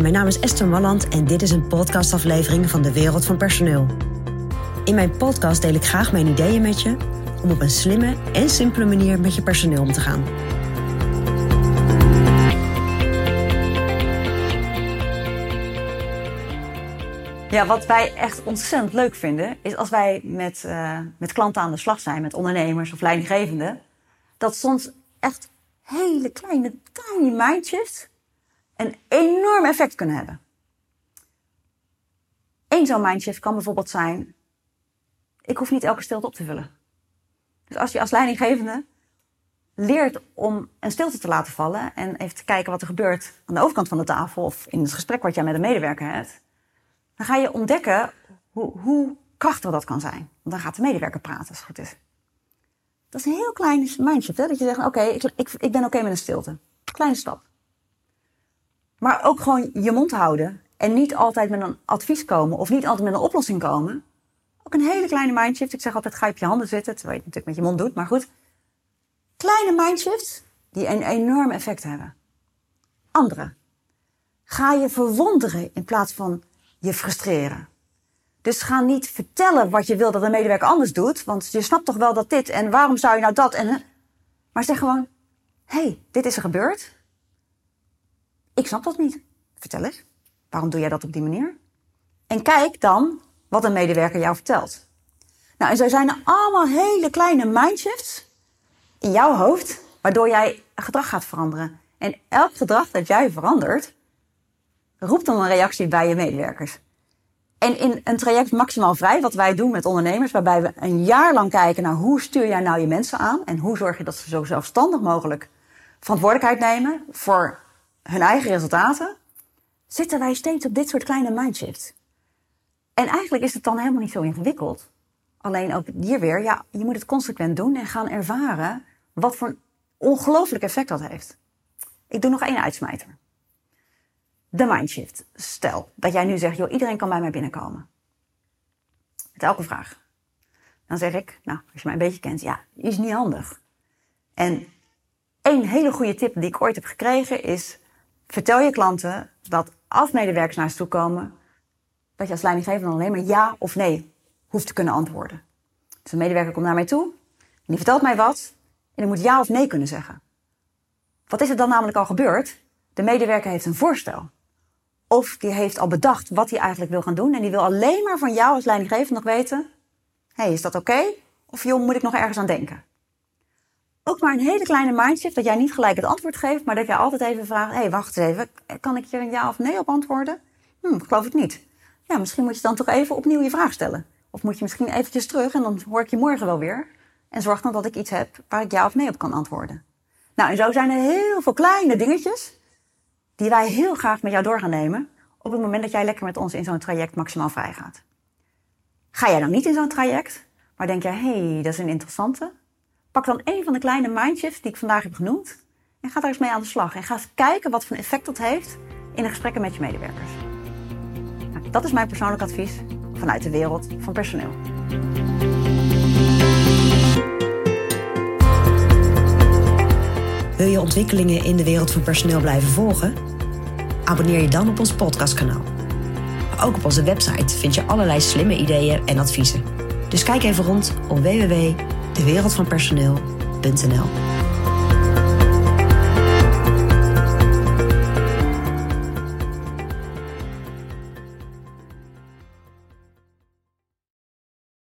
Mijn naam is Esther Malland en dit is een podcastaflevering van de Wereld van Personeel. In mijn podcast deel ik graag mijn ideeën met je om op een slimme en simpele manier met je personeel om te gaan. Ja, wat wij echt ontzettend leuk vinden, is als wij met, uh, met klanten aan de slag zijn, met ondernemers of leidinggevenden, dat soms echt hele kleine, tiny mindshifts een enorm effect kunnen hebben. Eén zo'n mindshift kan bijvoorbeeld zijn, ik hoef niet elke stilte op te vullen. Dus als je als leidinggevende leert om een stilte te laten vallen en even te kijken wat er gebeurt aan de overkant van de tafel of in het gesprek wat jij met een medewerker hebt, dan ga je ontdekken hoe, hoe krachtig dat kan zijn. Want dan gaat de medewerker praten als het goed is. Dat is een heel klein mindset, hè? dat je zegt, oké, ik, ik ben oké met een stilte. Kleine stap. Maar ook gewoon je mond houden en niet altijd met een advies komen of niet altijd met een oplossing komen. Ook een hele kleine mindshift. Ik zeg altijd, ga je op je handen zitten, terwijl je het natuurlijk met je mond doet, maar goed. Kleine mindshifts die een enorm effect hebben. Andere. Ga je verwonderen in plaats van je frustreren. Dus ga niet vertellen wat je wil dat een medewerker anders doet, want je snapt toch wel dat dit en waarom zou je nou dat en. Maar zeg gewoon: hé, hey, dit is er gebeurd. Ik snap dat niet. Vertel eens. Waarom doe jij dat op die manier? En kijk dan wat een medewerker jou vertelt. Nou, en zo zijn er allemaal hele kleine mindshifts in jouw hoofd, waardoor jij gedrag gaat veranderen. En elk gedrag dat jij verandert, roept dan een reactie bij je medewerkers. En in een traject maximaal vrij, wat wij doen met ondernemers, waarbij we een jaar lang kijken naar hoe stuur jij nou je mensen aan en hoe zorg je dat ze zo zelfstandig mogelijk verantwoordelijkheid nemen voor hun eigen resultaten, zitten wij steeds op dit soort kleine mindshifts. En eigenlijk is het dan helemaal niet zo ingewikkeld. Alleen ook hier weer, ja, je moet het consequent doen en gaan ervaren wat voor een ongelooflijk effect dat heeft. Ik doe nog één uitsmijter. De mindshift. Stel dat jij nu zegt, joh, iedereen kan bij mij binnenkomen. Met elke vraag. Dan zeg ik, nou, als je mij een beetje kent, ja, is niet handig. En één hele goede tip die ik ooit heb gekregen is, vertel je klanten dat als medewerkers naar ze toe komen, dat je als leidinggevende alleen maar ja of nee hoeft te kunnen antwoorden. Dus een medewerker komt naar mij toe en die vertelt mij wat en ik moet ja of nee kunnen zeggen. Wat is er dan namelijk al gebeurd? De medewerker heeft een voorstel. Of die heeft al bedacht wat hij eigenlijk wil gaan doen en die wil alleen maar van jou als leidinggevende nog weten: hey, is dat oké? Of joh, moet ik nog ergens aan denken? Ook maar een hele kleine mindshift, dat jij niet gelijk het antwoord geeft, maar dat jij altijd even vraagt, hé, hey, wacht eens even, kan ik hier een ja of nee op antwoorden? Hm, geloof ik niet. Ja, misschien moet je dan toch even opnieuw je vraag stellen. Of moet je misschien eventjes terug en dan hoor ik je morgen wel weer. En zorg dan dat ik iets heb waar ik ja of nee op kan antwoorden. Nou, en zo zijn er heel veel kleine dingetjes die wij heel graag met jou door gaan nemen op het moment dat jij lekker met ons in zo'n traject maximaal vrij gaat. Ga jij nou niet in zo'n traject, maar denk jij, hé, hey, dat is een interessante, Pak dan een van de kleine mindshifts die ik vandaag heb genoemd. En ga daar eens mee aan de slag. En ga eens kijken wat voor effect dat heeft in de gesprekken met je medewerkers. Nou, dat is mijn persoonlijk advies vanuit de wereld van personeel. Wil je ontwikkelingen in de wereld van personeel blijven volgen? Abonneer je dan op ons podcastkanaal. ook op onze website vind je allerlei slimme ideeën en adviezen. Dus kijk even rond op www dewereldvanpersoneel.nl